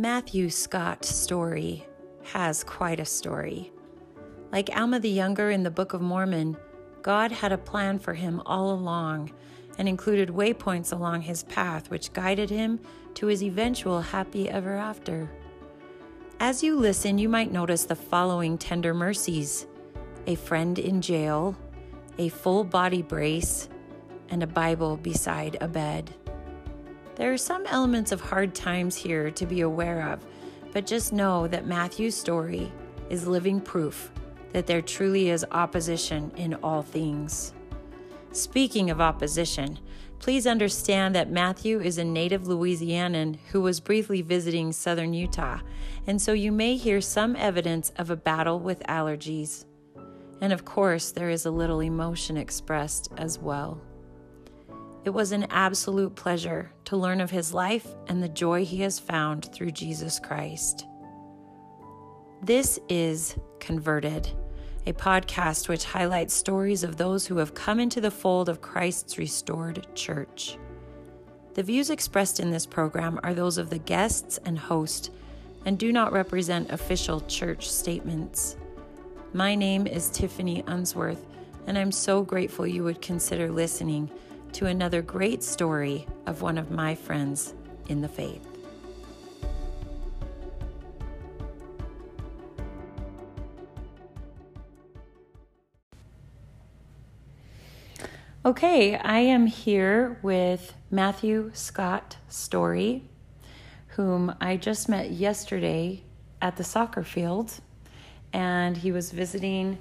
Matthew Scott's Story has quite a story. Like Alma the Younger in the Book of Mormon, God had a plan for him all along and included waypoints along his path which guided him to his eventual happy ever after. As you listen, you might notice the following tender mercies a friend in jail, a full body brace, and a Bible beside a bed. There are some elements of hard times here to be aware of, but just know that Matthew's story is living proof that there truly is opposition in all things. Speaking of opposition, please understand that Matthew is a native Louisianan who was briefly visiting southern Utah, and so you may hear some evidence of a battle with allergies. And of course, there is a little emotion expressed as well. It was an absolute pleasure to learn of his life and the joy he has found through Jesus Christ. This is Converted, a podcast which highlights stories of those who have come into the fold of Christ's restored church. The views expressed in this program are those of the guests and host and do not represent official church statements. My name is Tiffany Unsworth, and I'm so grateful you would consider listening to another great story of one of my friends in the faith. Okay, I am here with Matthew Scott Story, whom I just met yesterday at the soccer field, and he was visiting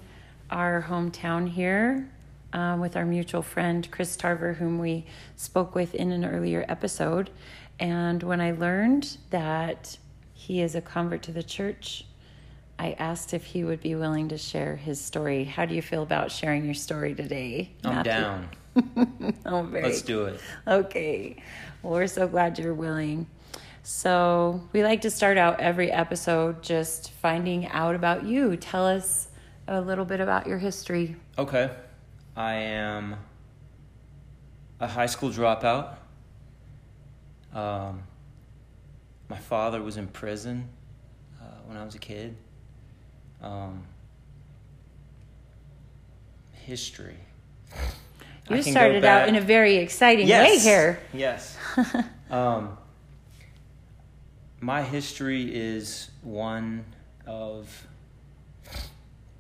our hometown here um, with our mutual friend Chris Tarver, whom we spoke with in an earlier episode. And when I learned that he is a convert to the church, I asked if he would be willing to share his story. How do you feel about sharing your story today? I'm Matthew? down. oh, very Let's do it. Okay. Well, we're so glad you're willing. So, we like to start out every episode just finding out about you. Tell us a little bit about your history. Okay. I am a high school dropout. Um, my father was in prison uh, when I was a kid. Um, history. You started out in a very exciting yes. way here. Yes. um, my history is one of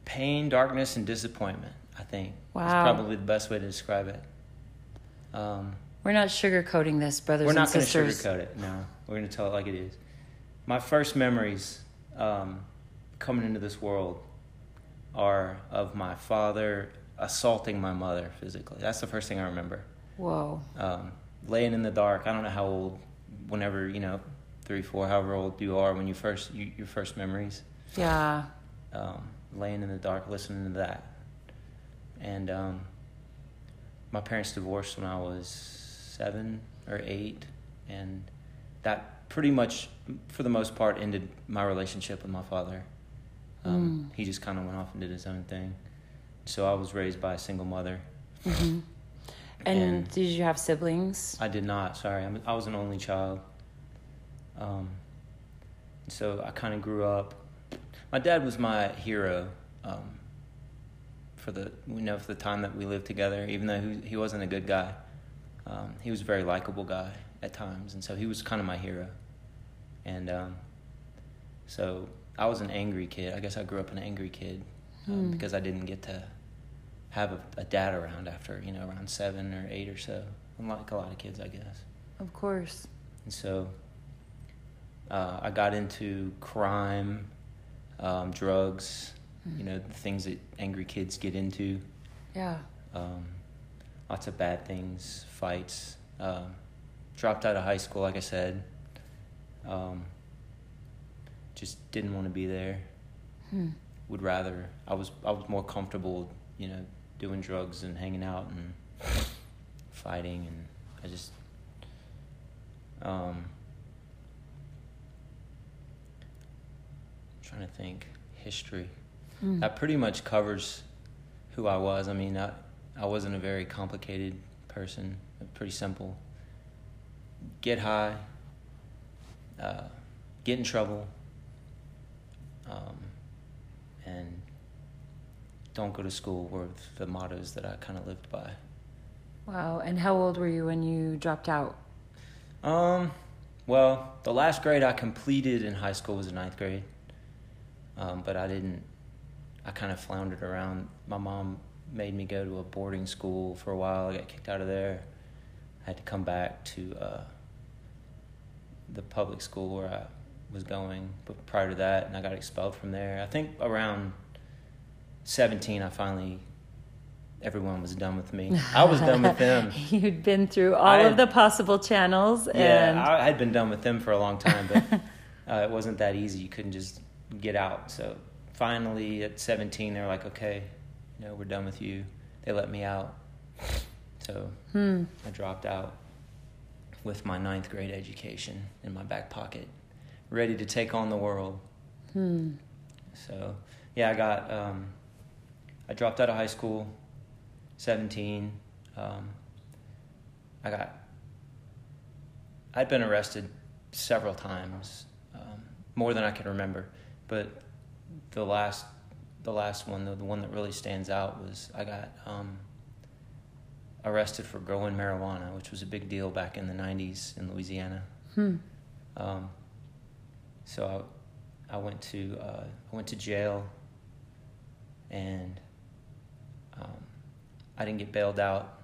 pain, darkness, and disappointment. I think. Wow. That's probably the best way to describe it. Um, we're not sugarcoating this, brothers we're not going to sugarcoat it. No, we're going to tell it like it is. My first memories um, coming into this world are of my father assaulting my mother physically. That's the first thing I remember. Whoa. Um, laying in the dark. I don't know how old. Whenever you know, three, four, however old you are when you first you, your first memories. Yeah. Um, laying in the dark, listening to that. And um, my parents divorced when I was seven or eight, and that pretty much, for the most part, ended my relationship with my father. Um, mm. He just kind of went off and did his own thing. So I was raised by a single mother. Mm-hmm. And, and, did you have siblings? I did not. Sorry, I'm, i was an only child. Um, so I kind of grew up. My dad was my hero. Um, for the we know for the time that we lived together. Even though he, he wasn't a good guy, um, he was a very likable guy at times, and so he was kind of my hero. And um, so I was an angry kid. I guess I grew up an angry kid um, hmm. because I didn't get to have a, a, dad around after you know around seven or eight or so. Unlike a lot of kids, I guess. Of course. And so uh, I got into crime, um, drugs, you know the things that angry kids get into. Yeah. Um, lots of bad things, fights. Um, dropped out of high school, like I said. Um, just didn't want to be there. Hmm. Would rather I was I was more comfortable, you know, doing drugs and hanging out and fighting, and I just. Um, trying to think history. Mm. That pretty much covers who I was. I mean, I, I wasn't a very complicated person, pretty simple. Get high, uh, get in trouble, um, and don't go to school were the mottos that I kind of lived by. Wow. And how old were you when you dropped out? Um, well, the last grade I completed in high school was the ninth grade, um, but I didn't. I kind of floundered around. My mom made me go to a boarding school for a while. I got kicked out of there. I had to come back to uh, the public school where I was going, but prior to that, and I got expelled from there. I think around 17, I finally everyone was done with me. I was done with them. You'd been through all of the possible channels. Yeah. I had been done with them for a long time, but uh, it wasn't that easy. You couldn't just get out. So finally, at 17, they're like, okay, you know, we're done with you. They let me out. So hmm. I dropped out with my ninth grade education in my back pocket, ready to take on the world. Hmm. So yeah, I got um, I dropped out of high school, seventeen. Um, I got I'd been arrested several times, um, more than I can remember, but the last the last one, the, the one that really stands out was I got um, arrested for growing marijuana, which was a big deal back in the '90s in Louisiana. Hmm. Um, so I, I went to uh, I went to jail, and um, I didn't get bailed out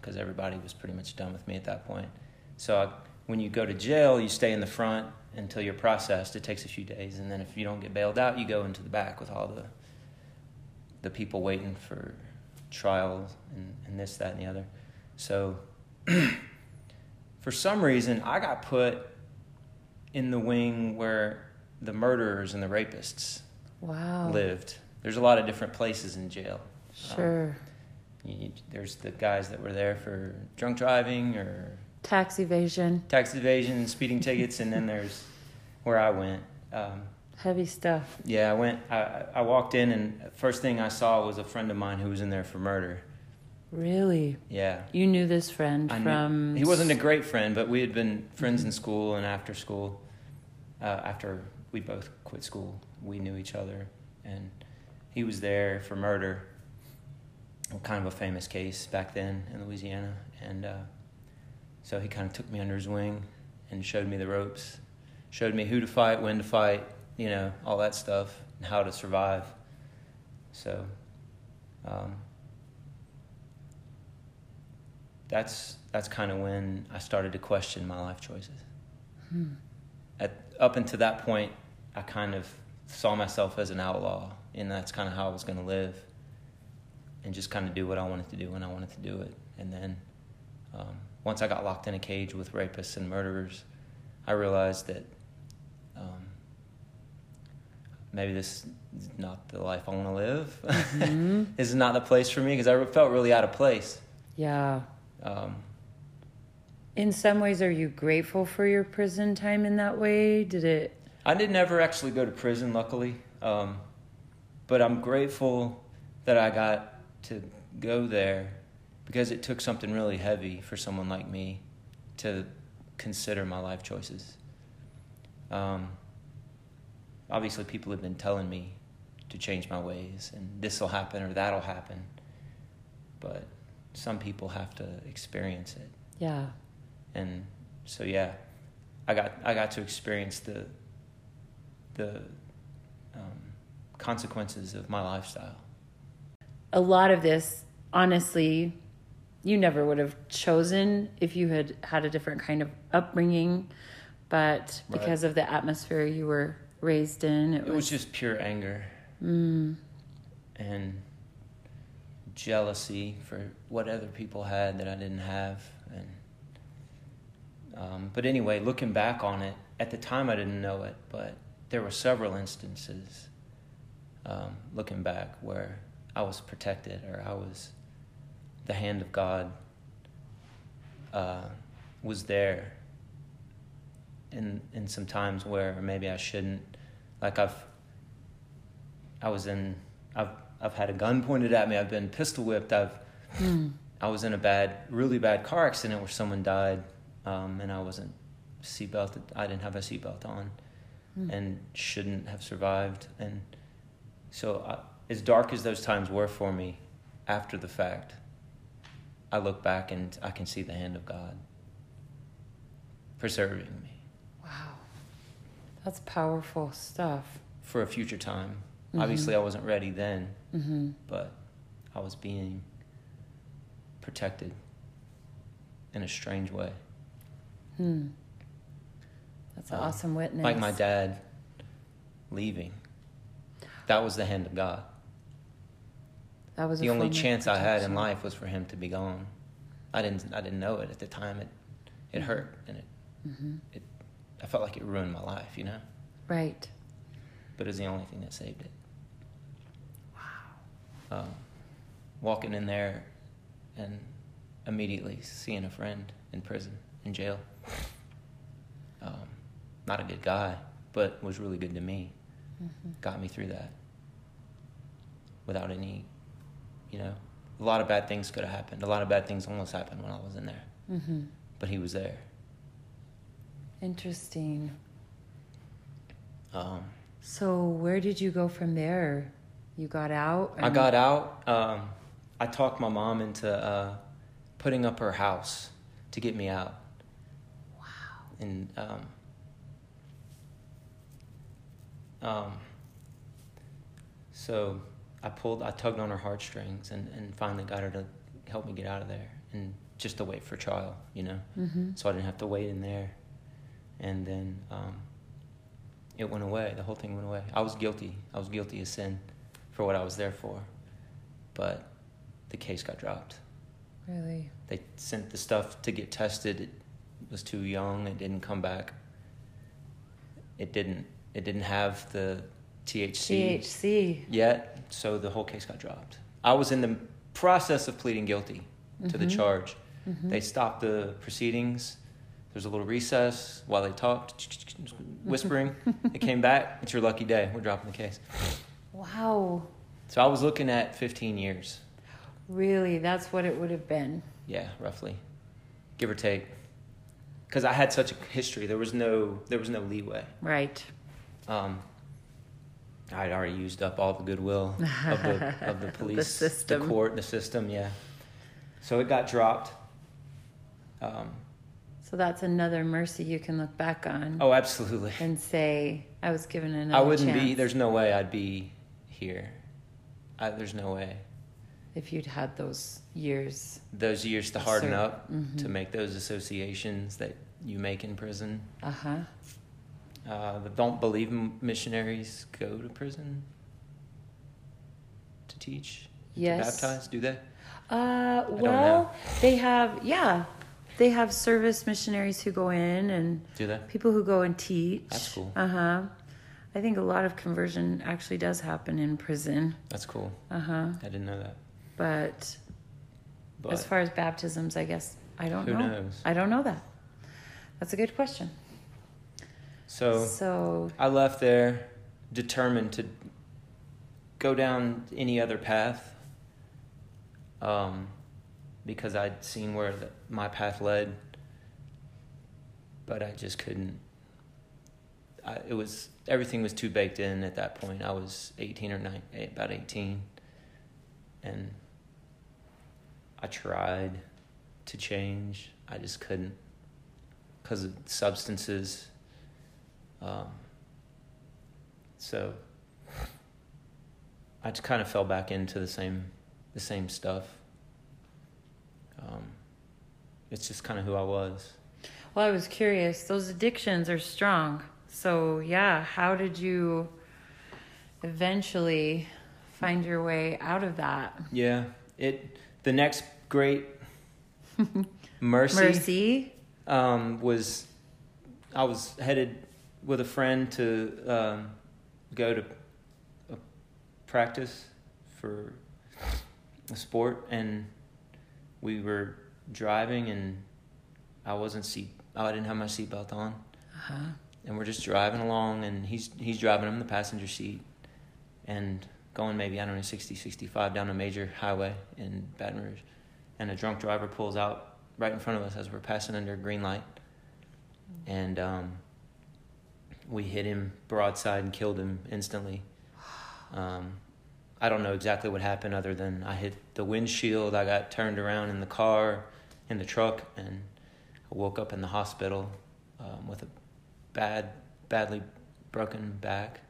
because everybody was pretty much done with me at that point. So I, when you go to jail, you stay in the front until you're processed. It takes a few days, and then if you don't get bailed out, you go into the back with all the the people waiting for trial and, and this, that, and the other. So, for some reason, I got put in the wing where the murderers and the rapists wow. lived. There's a lot of different places in jail. Sure. Um, you, there's the guys that were there for drunk driving or tax evasion, tax evasion, and speeding tickets, and then there's where I went. Um, Heavy stuff. Yeah, I went. I, I walked in, and first thing I saw was a friend of mine who was in there for murder. Really? Yeah. You knew this friend I from. Knew, he wasn't a great friend, but we had been friends mm-hmm. in school and after school. Uh, after we both quit school, we knew each other, and he was there for murder. Kind of a famous case back then in Louisiana, and uh, so he kind of took me under his wing and showed me the ropes, showed me who to fight, when to fight, you know, all that stuff and how to survive. So, um, that's that's kind of when I started to question my life choices. Hmm. At up until that point, I kind of saw myself as an outlaw, and that's kind of how I was going to live, and just kind of do what I wanted to do when I wanted to do it. And then, um, once I got locked in a cage with rapists and murderers, I realized that um, maybe this is not the life I want to live. Mm-hmm. this is not the place for me because I felt really out of place. Yeah. Um, in some ways, are you grateful for your prison time in that way? Did it? I did never actually go to prison, luckily. Um, but I'm grateful that I got to go there because it took something really heavy for someone like me to consider my life choices. Um, obviously people have been telling me to change my ways and this will happen or that'll happen but some people have to experience it. Yeah. And so yeah i got i got to experience the the um, consequences of my lifestyle. A lot of this honestly you never would have chosen if you had had a different kind of upbringing but because right. of the atmosphere you were raised in. It, it was, was, just pure anger mm. and jealousy for what other people had that I didn't have. And um, but anyway, looking back on it, at the time I didn't know it, but there were several instances um, looking back where I was protected or I was the hand of God uh, was there in in some times where maybe I shouldn't. Like I've I was in I've I've had a gun pointed at me. I've been pistol whipped. I've mm. I was in a bad, really bad car accident where someone died, um, and I wasn't seatbelted. I didn't have a seatbelt on. Mm. and shouldn't have survived. And so, I, as dark as those times were for me, after the fact, I look back and I can see the hand of God preserving me Wow. That's powerful stuff. for a future time. Mhm. Obviously, I wasn't ready then, Mm-hmm. but I was being protected in a strange way. Hmm. That's an Um, awesome witness. Like my dad leaving. That was the hand of God. That was The only chance I had in life was for him to be gone. I didn't I didn't know it at the time. It it Mhm. hurt and it Mhm. I felt like it ruined my life, you know? Right. But it was the only thing that saved it. Wow. Um, walking in there and immediately seeing a friend in prison, in jail. Um, not a good guy, but was really good to me. Mm-hmm. Got me through that. Without any, you know, a lot of bad things could have happened. A lot of bad things almost happened when I was in there. Mm-hmm. But he was there. Interesting. Um, So where did you go from there? You got out. I got out. Um, I talked my mom into uh, putting up her house to get me out. Wow. And um, um, so I pulled, I tugged on her heartstrings and, and finally got her to help me get out of there and just to wait for trial, you know? Mm-hmm. So I didn't have to wait in there. And then um, it went away. The whole thing went away. I was guilty. I was guilty of sin for what I was there for. But the case got dropped. Really. They sent the stuff to get tested. It was too young. It didn't come back. It didn't. It didn't have the THC THC. yet, so the whole case got dropped. I was in the process of pleading guilty to the Mhm. charge. Mhm. They stopped the proceedings. There's a little recess while they talked, whispering. it came back. It's your lucky day. We're dropping the case. Wow. So I was looking at 15 years. Really, that's what it would have been. Yeah, roughly, give or take. Because I had such a history, there was no there was no leeway. Right. Um, I'd already used up all the goodwill of the of the The police, system. court, the system. Yeah. So it got dropped. Um, So that's another mercy you can look back on oh, absolutely. and say, I was given another I wouldn't be. There's no way I'd be here. I, there's no way. if you'd had those years. Those years to harden up, Mhm. to make those associations that you make in prison. Uh huh. Uh, that don't believe missionaries go to prison to teach, Yes. to baptize. Do they? Uh, well, they have, yeah, they have service missionaries who go in and Do they? people who go and teach. That's cool. Uh huh. I think a lot of conversion actually does happen in prison. That's cool. Uh huh. I didn't know that. But, But as far as baptisms, I guess I don't who know. knows? I don't know that. That's a good question. So so I left there determined to go down any other path um, because I'd seen where the, my path led, but I just couldn't. I, it was everything was too baked in at that point. I was eighteen or nine, eh, about eighteen, and I tried to change. I just couldn't because of substances. Um, so I just kind of fell back into the same the same stuff. Um, it's just kind of who I was. Well, I was curious. Those addictions are strong. So, yeah, how did you eventually find your way out of that? Yeah, it. The next great mercy, Mercy. Um, was I was headed with a friend to um, go to a practice for a sport, and we were driving, and I wasn't seat. I didn't have my seatbelt on, Uh-huh. and we're just driving along, and he's he's driving in the passenger seat, and going maybe I don't know 60, 65 down a major highway in Baton Rouge, and a drunk driver pulls out right in front of us as we're passing under a green light, and um, we hit him broadside and killed him instantly. Um, I don't know exactly what happened other than I hit the windshield. I got turned around in the car, in the truck, and I woke up in the hospital um, with a bad, badly broken back,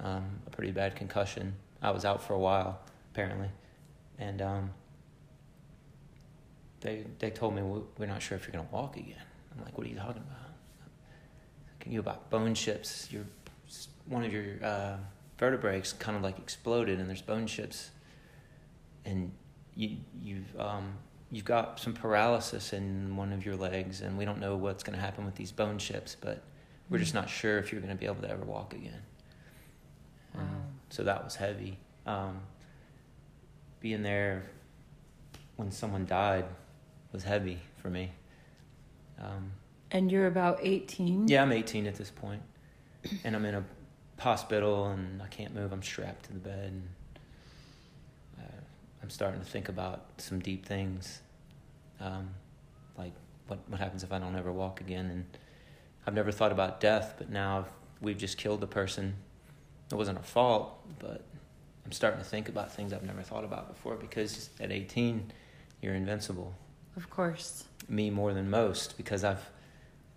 um, a pretty bad concussion. I was out for a while, apparently, and um, they they told me we're not sure if you're gonna walk again. I'm like, what are you talking about? You about bone chips? Your one of your uh, vertebrae kind of like exploded, and there's bone chips, and you you've um, you've got some paralysis in one of your legs, and we don't know what's going to happen with these bone chips, but we're just mm. not sure if you're going to be able to ever walk again. Wow. Um, so that was heavy. Um, being there when someone died was heavy for me. Um, and you're about 18? Yeah, I'm 18 at this point. And I'm in a hospital and I can't move. I'm strapped to the bed. And, uh, I'm starting to think about some deep things. Um, like, what, what happens if I don't ever walk again? And I've never thought about death, but now we've just killed the person. It wasn't our fault, but I'm starting to think about things I've never thought about before because at 18, you're invincible. Of course. Me more than most because I've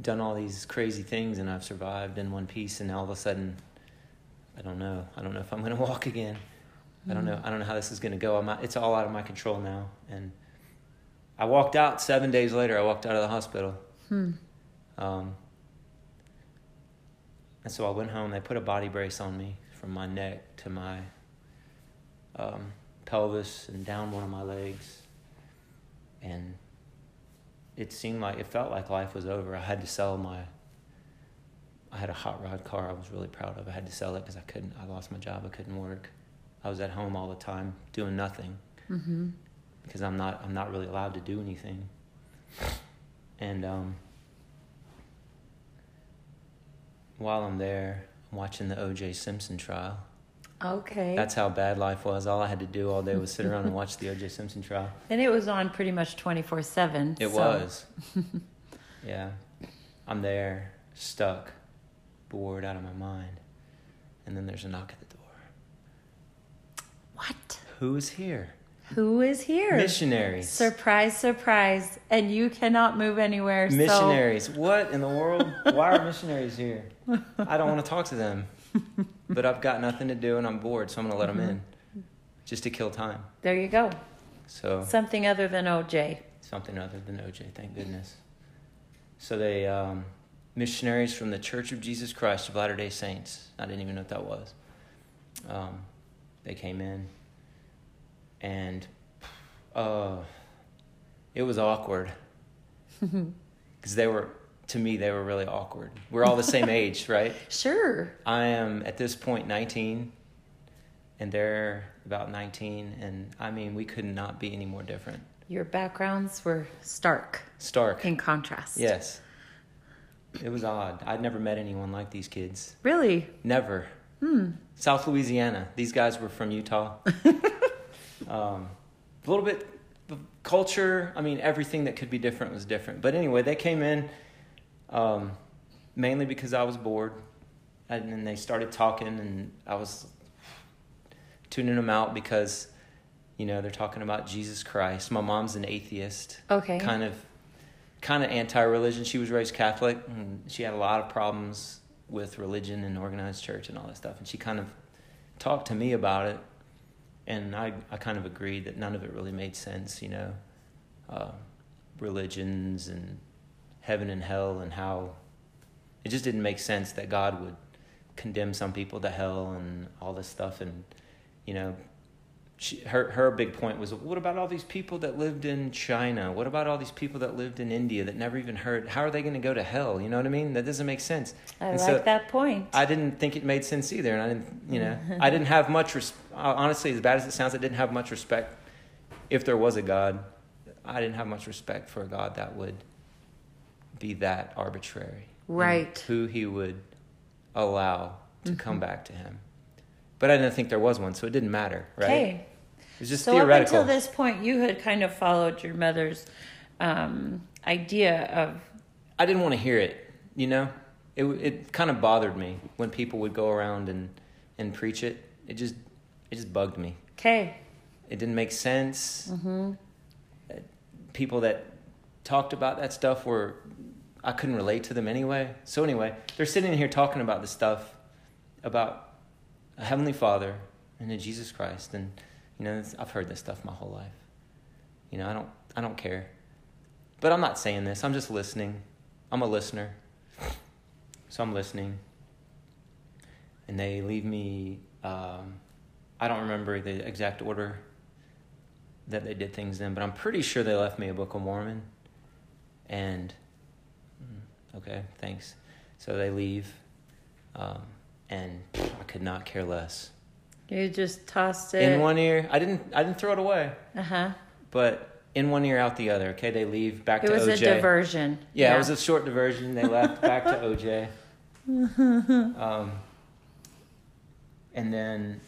done all these crazy things and I've survived in one piece, and all of a sudden, I don't know. I don't know if I'm going to walk again. Mm. I don't know. Mm. I don't know how this is going to go. I'm not, it's all out of my control now. And I walked out seven days later. I walked out of the hospital. Hmm. Um, and so I went home. They put a body brace on me from my neck to my um, pelvis and down one of my legs. And it seemed like it felt like life was over. I had to sell my. I had a hot rod car I was really proud of. I had to sell it because I couldn't. I lost my job. I couldn't work. I was at home all the time doing nothing mm-hmm. because I'm not. I'm not really allowed to do anything. And um, while I'm there, I'm watching the O.J. Simpson trial. Okay. That's how bad life was. All I had to do all day was sit around and watch the O.J. Simpson trial. And it was on pretty much 24 7. It so. was. yeah. I'm there, stuck, bored out of my mind. And then there's a knock at the door. What? Who's here? Who is here? Missionaries. Surprise, surprise. And you cannot move anywhere. Missionaries. So... What in the world? Why are missionaries here? I don't want to talk to them. but I've got nothing to do and I'm bored, so I'm going to let mm-hmm. them in just to kill time. There you go. So something other than OJ. Something other than OJ, thank goodness. So they um, missionaries from the Church of Jesus Christ of Latter Day Saints. I didn't even know what that was. Um, they came in, and uh, it was awkward because they were to me they were really awkward. We're all the same age, right? Sure. I am at this point 19 and they're about 19 and I mean we could not be any more different. Your backgrounds were stark. Stark. In contrast. Yes. It was odd. I'd never met anyone like these kids. Really? Never. Hmm. South Louisiana. These guys were from Utah. um, a little bit culture. I mean, everything that could be different was different. But anyway, they came in um, mainly because I was bored. And then they started talking, and I was tuning them out because, you know, they're talking about Jesus Christ. My mom's an atheist. Okay. Kind of, kind of anti-religion. She was raised Catholic, and she had a lot of problems with religion and organized church and all that stuff. And she kind of talked to me about it, and I, I kind of agreed that none of it really made sense. You know, uh, religions and heaven and hell and how it just didn't make sense that God would condemn some people to hell and all this stuff. And, you know, she, her, her big point was, what about all these people that lived in China? What about all these people that lived in India that never even heard? How are they going to go to hell? You know what I mean? That doesn't make sense. I and like so that point. I didn't think it made sense either. And I didn't, you know, I didn't have much, res- uh, honestly, as bad as it sounds, I didn't have much respect. If there was a God, I didn't have much respect for a God that would be that arbitrary. Right. Who he would allow to mm-hmm. come back to him. But I didn't think there was one, so it didn't matter, right? Okay. It was just so theoretical. up until this point, you had kind of followed your mother's um, idea of. I didn't want to hear it, you know. it it kind of bothered me when people would go around and and preach it. It just it just bugged me. Okay. It didn't make sense. Mm-hmm. People that talked about that stuff were I couldn't relate to them anyway. So anyway, they're sitting here talking about this stuff about a heavenly Father and a Jesus Christ, and you know I've heard this stuff my whole life. You know I don't I don't care, but I'm not saying this. I'm just listening. I'm a listener, so I'm listening. And they leave me. Um, I don't remember the exact order that they did things in, but I'm pretty sure they left me a Book of Mormon. And okay, thanks. So they leave, um, and I could not care less. You just tossed it In one ear, I didn't. I didn't throw it away, Uh huh. but in one ear, out the other. Okay, they leave back It to OJ. It was a diversion. Yeah, it was a short diversion. They left back to OJ. Um, and then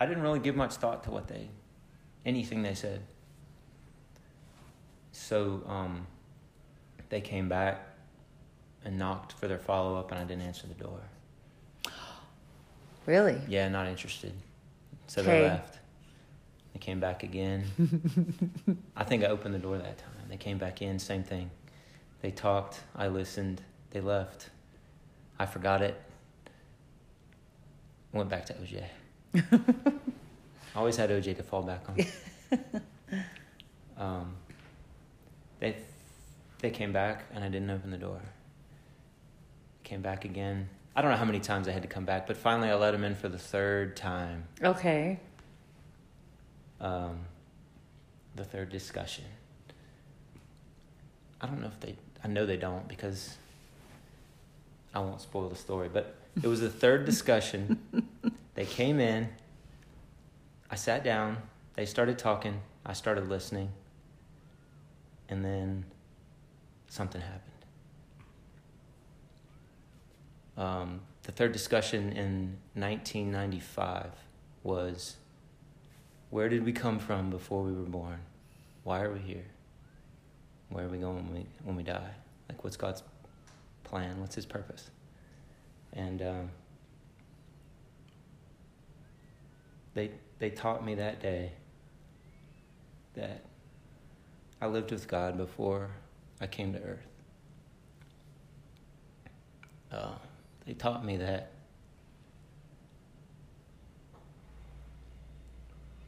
I didn't really give much thought to what they, anything they said. So um, they came back and knocked for their follow up, and I didn't answer the door. really. Yeah, not interested. So Okay. they left. They came back again. I think I opened the door that time. They came back in, same thing. They talked, I listened, they left. I forgot it. Went back to OJ. I always had OJ to fall back on. um, they they came back and I didn't open the door. Came back again. I don't know how many times I had to come back, but finally I let him in for the third time. Okay. Um, the third discussion. I don't know if they. I know they don't because I won't spoil the story. But it was the third discussion. they came in. I sat down. They started talking. I started listening. And then something happened. Um, the third discussion in 1995 was where did we come from before we were born? Why are we here? Where are we going when we, when we die? Like, what's God's plan? What's His purpose? And um, they, they taught me that day that I lived with God before I came to earth. Uh, they taught me that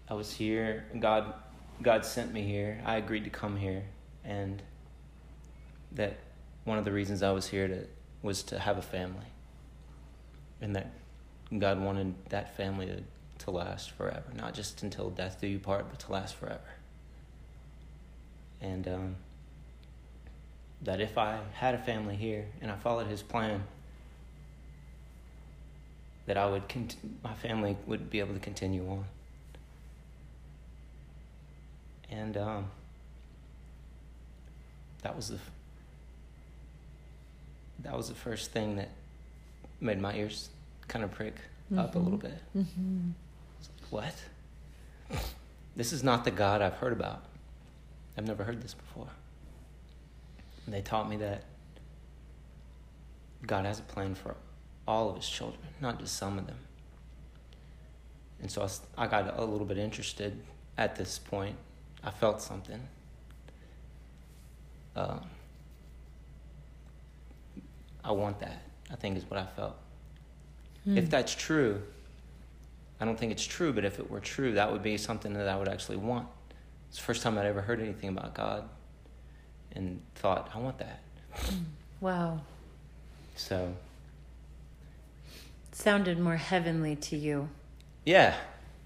I was here. God, God sent me here. I agreed to come here, and that one of the reasons I was here to was to have a family, and that God wanted that family to, to last forever, not just until death do you part, but to last forever. And um, that if I had a family here and I followed His plan, that I would cont- my family would be able to continue on. And um, that was the that was the first thing that made my ears kind of prick up a little bit. Mm-hmm. Like, what? This is not the God I've heard about. I've never heard this before. And they taught me that God has a plan for all of his children, not just some of them. And so I got a little bit interested at this point. I felt something. Um, I want that, I think is what I felt. If that's true, I don't think it's true, but if it were true, that would be something that I would actually want. It's the first time I'd ever heard anything about God and thought, I want that. Wow. So, Sounded more heavenly to you. yeah,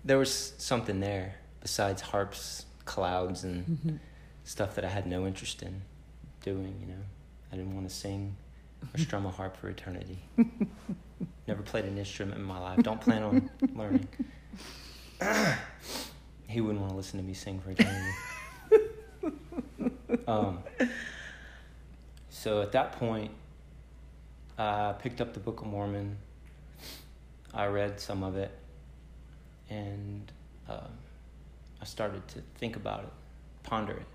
there was something there besides harps, clouds, and stuff that I had no interest in doing, you know. I didn't want to sing or strum a harp for eternity. Never played an instrument in my life. Don't plan on learning. he wouldn't want to listen to me sing for eternity. um, so at that point, I picked up the Book of Mormon. I read some of it, and um, I started to think about it, ponder it.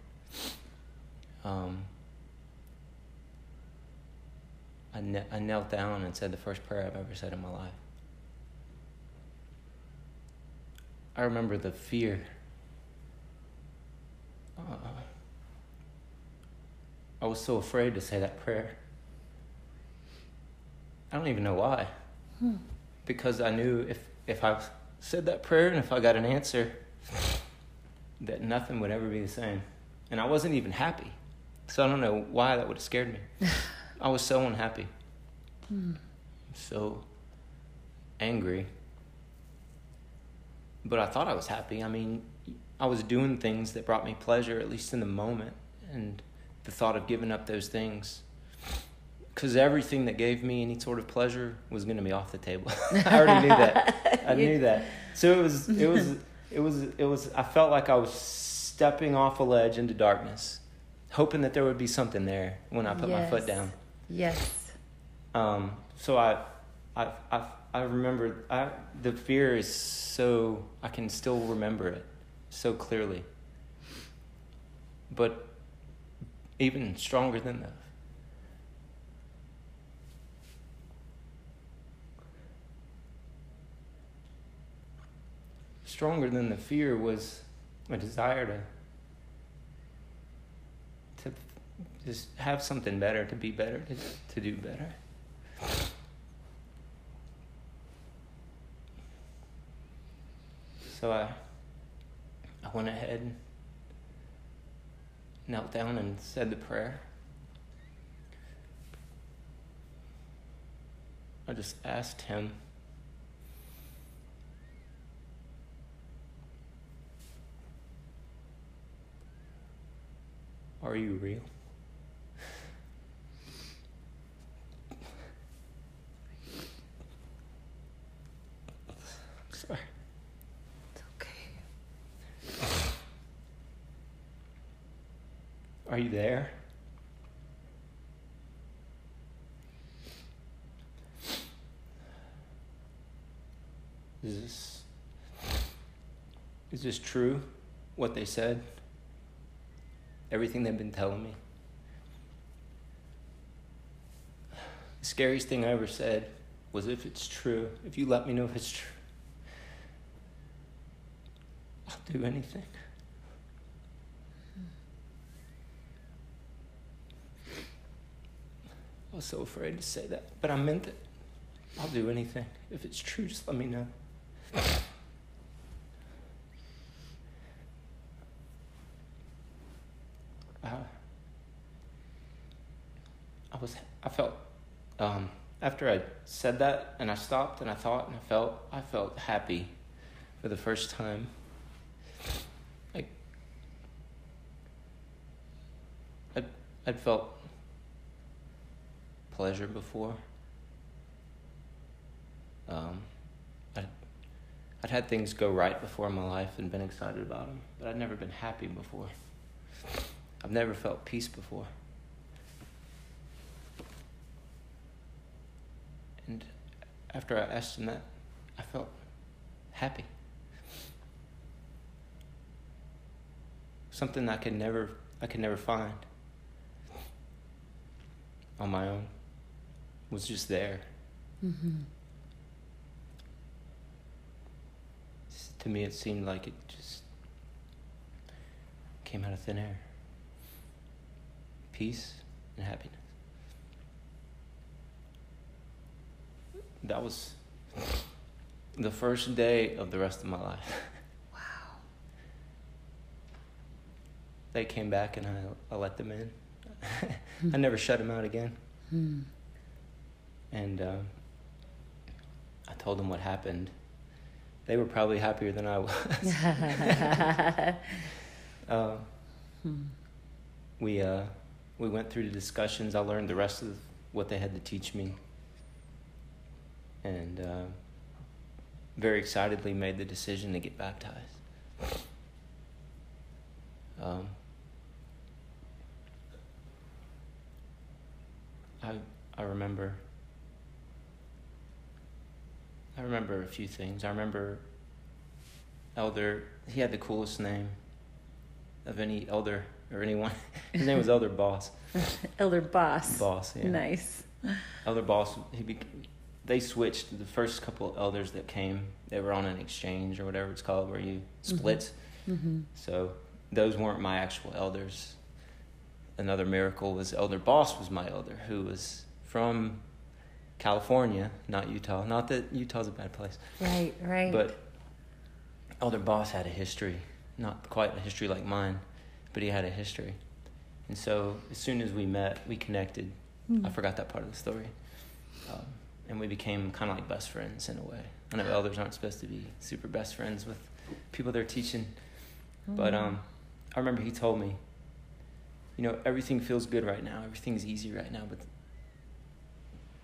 Um, I I, I knelt down and said the first prayer I've ever said in my life. I remember the fear. Uh, I was so afraid to say that prayer. I don't even know why. Hmm. Because I knew if, if I said that prayer and if I got an answer, that nothing would ever be the same. And I wasn't even happy. So I don't know why that would have scared me. I was so unhappy. Hmm. So angry. But I thought I was happy. I mean, I was doing things that brought me pleasure, at least in the moment. And the thought of giving up those things because everything that gave me any sort of pleasure was going to be off the table. I already knew that. I knew that. So it was, it was, it was, it was. I felt like I was stepping off a ledge into darkness, hoping that there would be something there when I put my foot down. Yes. Um, so I, I, I, I remember. I the fear is so I can still remember it so clearly. But even stronger than that. Stronger than the fear was a desire to to just have something better, to be better, to, to do better. So I, I went ahead, knelt down, and said the prayer. I just asked him. Are you real? Sorry. It's okay. Are you there? Is this is this true? What they said? Everything they've been telling me? The scariest thing I ever said was if it's true, if you let me know if it's true, I'll do anything. I was so afraid to say that, but I meant it. I'll do anything. If it's true, just let me know. Uh, I was, I felt, um, after I said that and I stopped and I thought and I felt, I felt happy for the first time. Like, I'd, I'd felt pleasure before. Um, I'd, I'd had things go right before in my life and been excited about them, but I'd never been happy before. I've never felt peace before. And after I asked him that, I felt happy. Something I could never I could never find on my own was just there. Mm-hmm. To me, it seemed like it just came out of thin air. Peace and happiness. That was the first day of the rest of my life. Wow. They came back and I, I let them in. I never shut them out again. Hmm. And um, I told them what happened. They were probably happier than I was. uh, Hmm. we uh, we went through the discussions. I learned the rest of what they had to teach me, and uh, very excitedly made the decision to get baptized. Um, I I remember. I remember a few things. I remember Elder. He had the coolest name of any elder or anyone. His name was Elder Boss. Elder boss. Boss, yeah. Nice. Elder Boss, he be, they switched the first couple of elders that came. They were on an exchange or whatever it's called, where you split. Mm-hmm. So those weren't my actual elders. Another miracle was Elder Boss was my elder, who was from California, not Utah. Not that Utah's a bad place, Right, right. but Elder Boss had a history, not quite a history like mine, but he had a history. And so as soon as we met, we connected. Hmm. I forgot that part of the story. Um, and we became kind of like best friends in a way. I know elders aren't supposed to be super best friends with people they're teaching, but Mm-hmm. um, I remember he told me, you know, everything feels good right now, everything's easy right now, but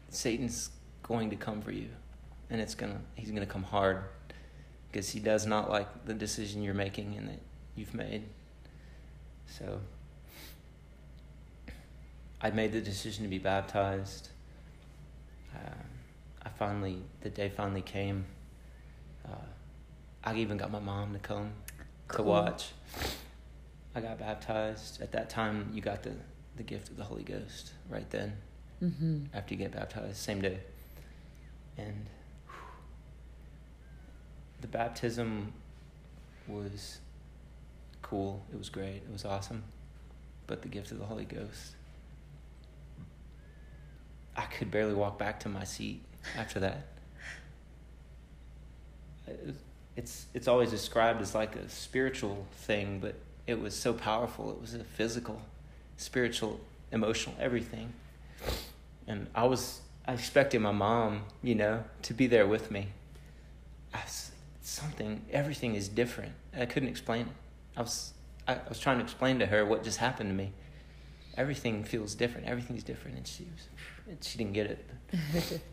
Satan's going to come for you, and it's gonna he's gonna come hard because he does not like the decision you're making and that you've made. So I made the decision to be baptized. Uh, I finally, the day finally came. Uh, I even got my mom to come to watch. I got baptized. At that time, you got the, the gift of the Holy Ghost right then mm-hmm. after you get baptized, same day. And whew, the baptism was cool. It was great. It was awesome. But the gift of the Holy Ghost, I could barely walk back to my seat after that. It's it's always described as like a spiritual thing, but it was so powerful. It was a physical, spiritual, emotional, everything and I was I expected my mom, you know, to be there with me. I was, something, everything is different. I couldn't explain it. I was I, I was trying to explain to her what just happened to me. Everything feels different. Everything's different, and she was, and she didn't get it.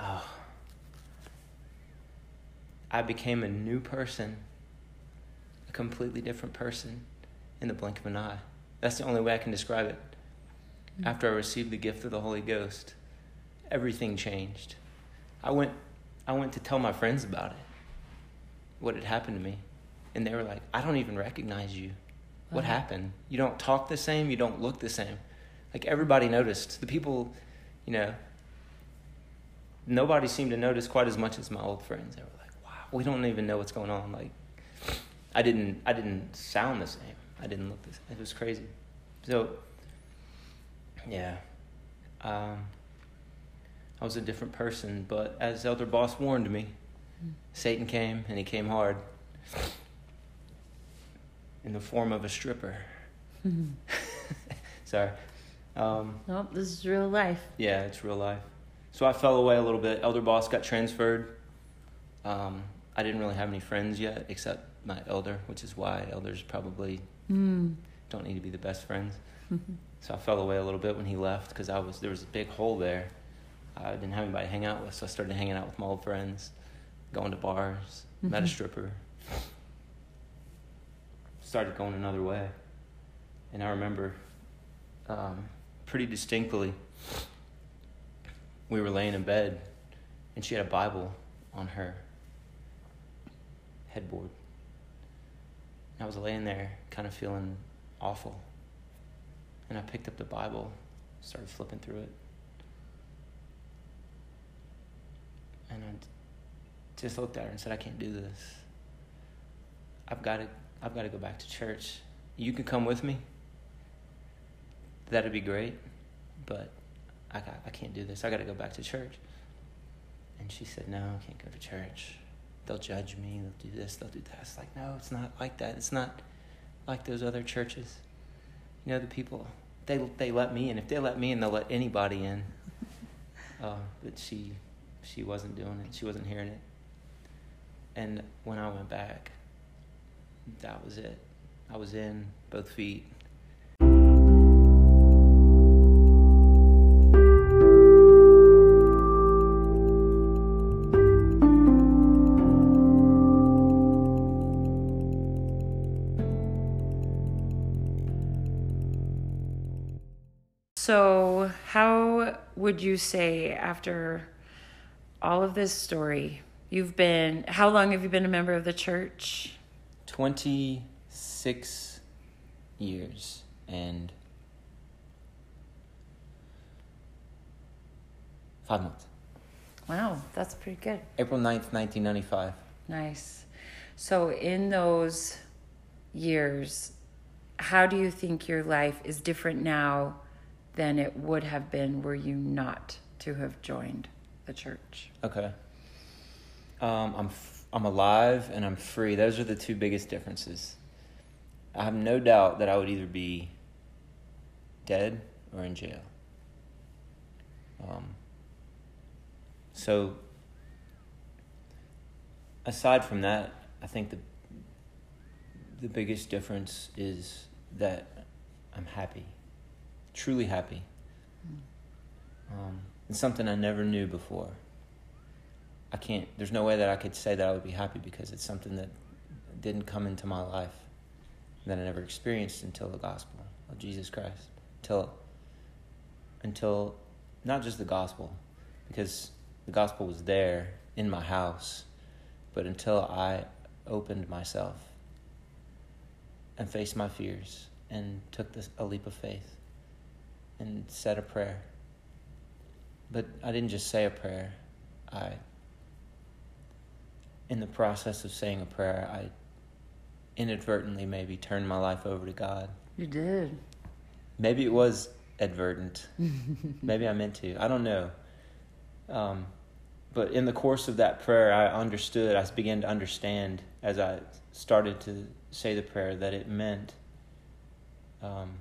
oh, I became a new person, a completely different person, in the blink of an eye. That's the only way I can describe it mm-hmm. after I received the gift of the Holy Ghost, everything changed. I went I went to tell my friends about it. What had happened to me. And they were like, "I don't even recognize you. What Wow. happened? You don't talk the same, you don't look the same." Like everybody noticed. The people, you know, nobody seemed to notice quite as much as my old friends. They were like, "Wow, we don't even know what's going on." Like I didn't I didn't sound the same. I didn't look the same. It was crazy. So yeah. Um, I was a different person, but as Elder Boss warned me, Satan came and he came hard in the form of a stripper. Mm-hmm. Sorry. Um, Nope, this is real life. yeah, it's real life. So I fell away a little bit. Elder Boss got transferred. Um, I didn't really have any friends yet, except my elder, which is why elders probably Mm. don't need to be the best friends. So I fell away a little bit when he left because I was there was a big hole there. I didn't have anybody to hang out with, so I started hanging out with my old friends, going to bars, met a Mhm. stripper, started going another way, and I remember um, pretty distinctly. We were laying in bed, and she had a Bible on her headboard. And I was laying there, kind of feeling awful. And I picked up the Bible, started flipping through it. And I just looked at her and said, I can't do this. I've got to, I've got to go back to church. You can come with me. That'd be great. But I, got, I can't do this. I got to go back to church. And she said, No, I can't go to church. They'll judge me. They'll do this. They'll do that. It's like, no, it's not like that. It's not like those other churches. You know, the people, they, they let me in. If they let me in, they'll let anybody in. Uh, but she, she wasn't doing it. She wasn't hearing it. And when I went back, that was it. I was in both feet. Would you say after all of this story, you've been, how long have you been a member of the church? 26 years and Five months. Wow, that's pretty good. April 9th, 1995. Nice. So, in those years, how do you think your life is different now than it would have been were you not to have joined the church? Okay. Um, I'm f- I'm alive and I'm free. Those are the two biggest differences. I have no doubt that I would either be dead or in jail. Um, so, aside from that, I think the the biggest difference is that I'm happy, truly happy. Um, it's something I never knew before. I can't. There's no way that I could say that I would be happy because it's something that didn't come into my life that I never experienced until the gospel of Jesus Christ. Until, until, not just the gospel, because the gospel was there in my house, but until I opened myself and faced my fears and took this, a leap of faith and said a prayer. But I didn't just say a prayer. I, in the process of saying a prayer, I inadvertently maybe turned my life over to God. You did. Maybe it was advertent. maybe I meant to. I don't know. Um, but in the course of that prayer, I understood, I began to understand as I started to say the prayer that it meant um,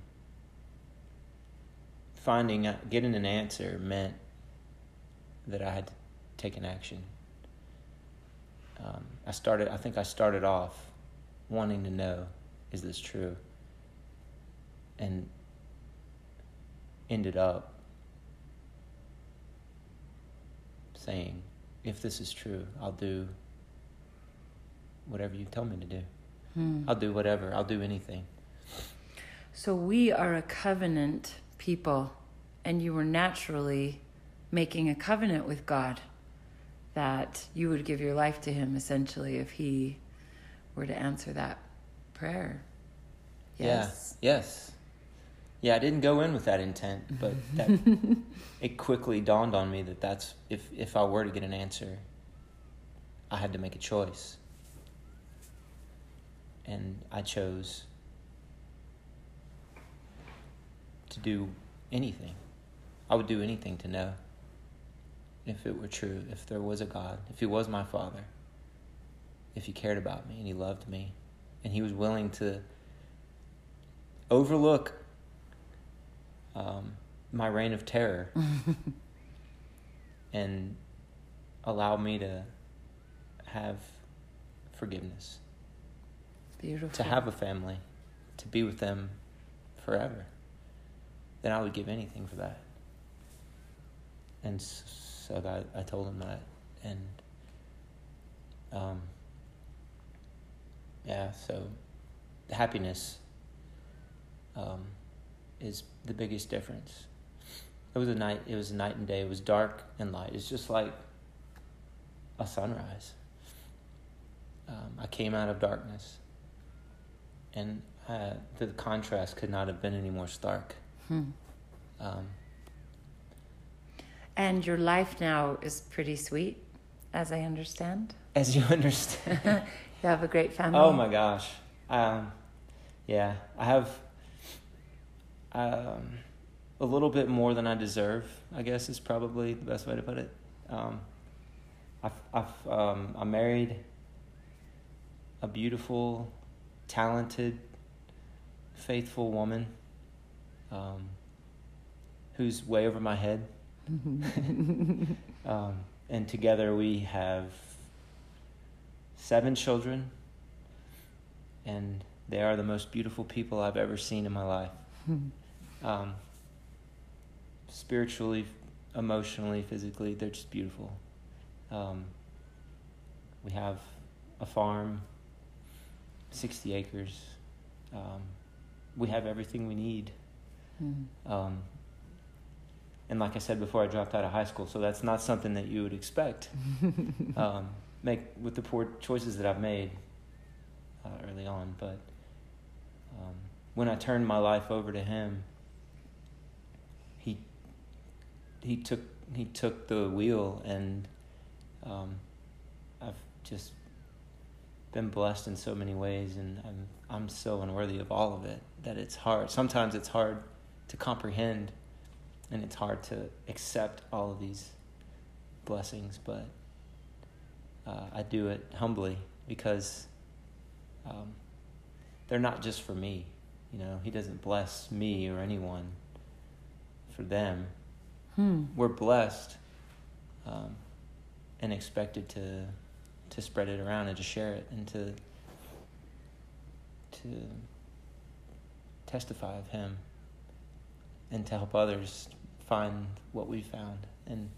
finding, getting an answer meant that I had to take an action. Um, I started, I think I started off wanting to know, is this true? And ended up saying, if this is true, I'll do whatever you tell me to do. Hmm. I'll do whatever, I'll do anything. So we are a covenant people, and you were naturally making a covenant with God that you would give your life to Him essentially if He were to answer that prayer. Yes. Yeah. Yes. Yeah, I didn't go in with that intent, but that, it quickly dawned on me that that's if if I were to get an answer, I had to make a choice. And I chose to do anything. I would do anything to know if it were true, if there was a God, if He was my Father, if He cared about me and He loved me, and He was willing to overlook um, my reign of terror and allow me to have forgiveness. Beautiful. To have a family, to be with them forever. Then I would give anything for that. And so I, I told him that. And um, yeah, so happiness um, is the biggest difference. It was a night. It was night and day. It was dark and light. It's just like a sunrise. Um, I came out of darkness, and uh, the contrast could not have been any more stark. Hmm. Um, and your life now is pretty sweet, as I understand. As you understand, you have a great family. Oh my gosh, um, yeah, I have um, a little bit more than I deserve. I guess is probably the best way to put it. Um, I've, I've um, I'm married a beautiful, talented, faithful woman um, who's way over my head. um, and together we have seven children, and they are the most beautiful people I've ever seen in my life. um, spiritually, emotionally, physically, they're just beautiful. Um, we have a farm, 60 acres. Um, we have everything we need. Mm. and like I said before, I dropped out of high school, so that's not something that you would expect. Um, make with the poor choices that I've made uh, early on, but um, when I turned my life over to Him, He He took he took the wheel, and um, I've just been blessed in so many ways, and I'm I'm so unworthy of all of it that it's hard. Sometimes it's hard to comprehend, and it's hard to accept all of these blessings, but uh, I do it humbly because um, they're not just for me. You know, He doesn't bless me or anyone for them. Hmm. We're blessed um, and expected to to spread it around and to share it and to to testify of Him and to help others find what we found. And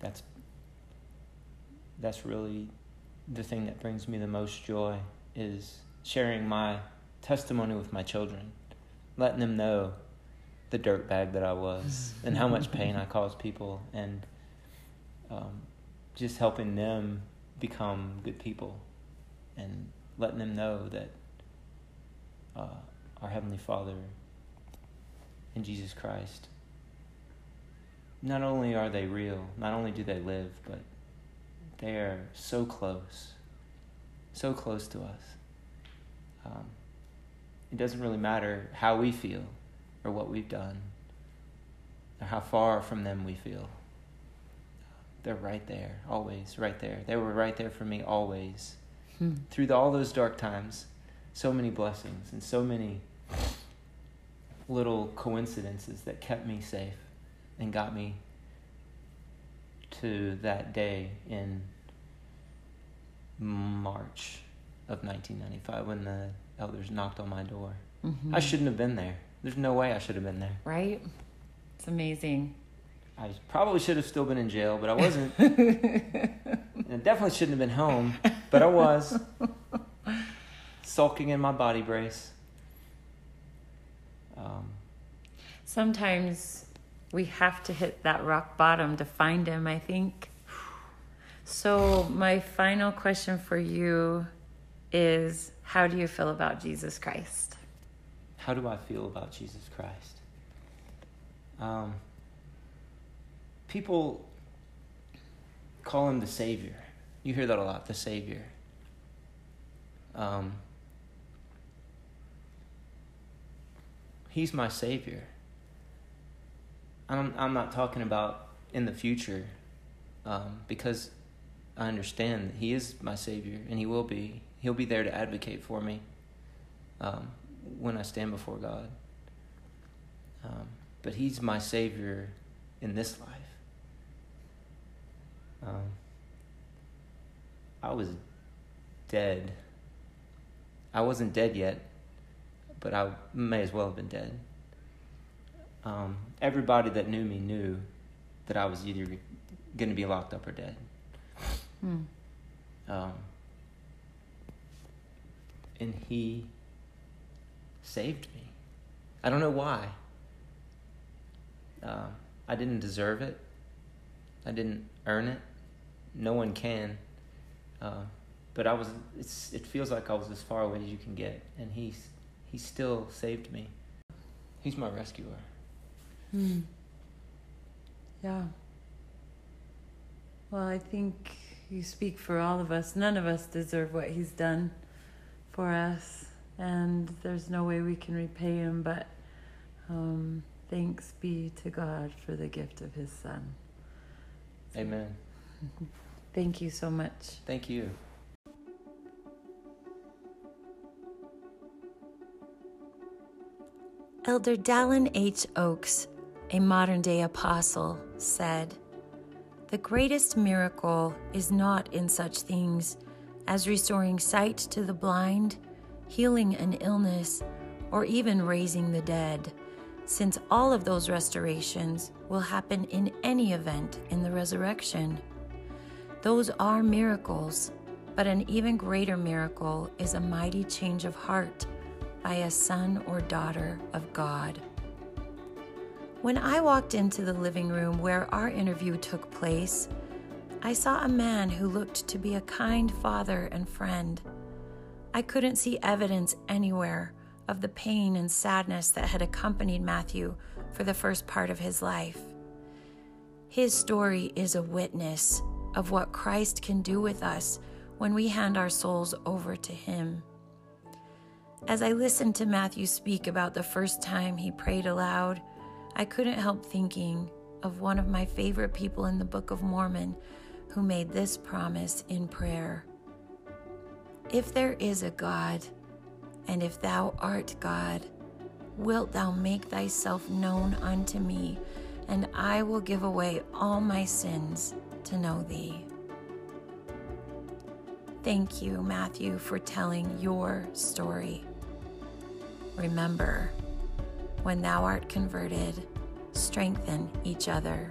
that's that's really the thing that brings me the most joy is sharing my testimony with my children, letting them know the dirtbag that I was and how much pain I caused people, and um, just helping them become good people and letting them know that uh, our Heavenly Father and Jesus Christ, not only are they real, not only do they live, but they are so close, so close to us. Um, it doesn't really matter how we feel or what we've done or how far from them we feel. They're right there, always right there. They were right there for me always. Hmm. Through the, all those dark times, so many blessings and so many little coincidences that kept me safe and got me to that day in March of 1995 when the elders knocked on my door. Mhm. I shouldn't have been there. There's no way I should have been there. Right? It's amazing. I probably should have still been in jail, but I wasn't. and I definitely shouldn't have been home, but I was. Sulking in my body brace. Um, Sometimes we have to hit that rock bottom to find him, I think. So, my final question for you is How do you feel about Jesus Christ? how do I feel about Jesus Christ? Um, people call him the Savior. You hear that a lot, the Savior. Um, he's my Savior. I'm, I'm not talking about in the future um, because I understand He is my Savior and He will be. He'll be there to advocate for me um, when I stand before God. Um, but He's my Savior in this life. Um, I was dead. I wasn't dead yet, but I may as well have been dead. Um, everybody that knew me knew that I was either going to be locked up or dead. Hmm. Um, and he saved me. I don't know why. Uh, I didn't deserve it. I didn't earn it. No one can. Uh, but I was. It's. It feels like I was as far away as you can get, and he's. He still saved me. He's my rescuer. Hmm. Yeah. Well, I think you speak for all of us. None of us deserve what he's done for us, and there's no way we can repay him, but um, thanks be to God for the gift of his son. Amen. Thank you so much. Thank you. Elder Dallin H. Oakes, a modern day apostle, said, The greatest miracle is not in such things as restoring sight to the blind, healing an illness, or even raising the dead, since all of those restorations will happen in any event in the resurrection. Those are miracles, but an even greater miracle is a mighty change of heart by a son or daughter of God. When I walked into the living room where our interview took place, I saw a man who looked to be a kind father and friend. I couldn't see evidence anywhere of the pain and sadness that had accompanied Matthew for the first part of his life. His story is a witness of what Christ can do with us when we hand our souls over to Him. As I listened to Matthew speak about the first time he prayed aloud, I couldn't help thinking of one of my favorite people in the Book of Mormon who made this promise in prayer If there is a God, and if thou art God, wilt thou make thyself known unto me, and I will give away all my sins to know thee. Thank you, Matthew, for telling your story. Remember, when thou art converted, strengthen each other.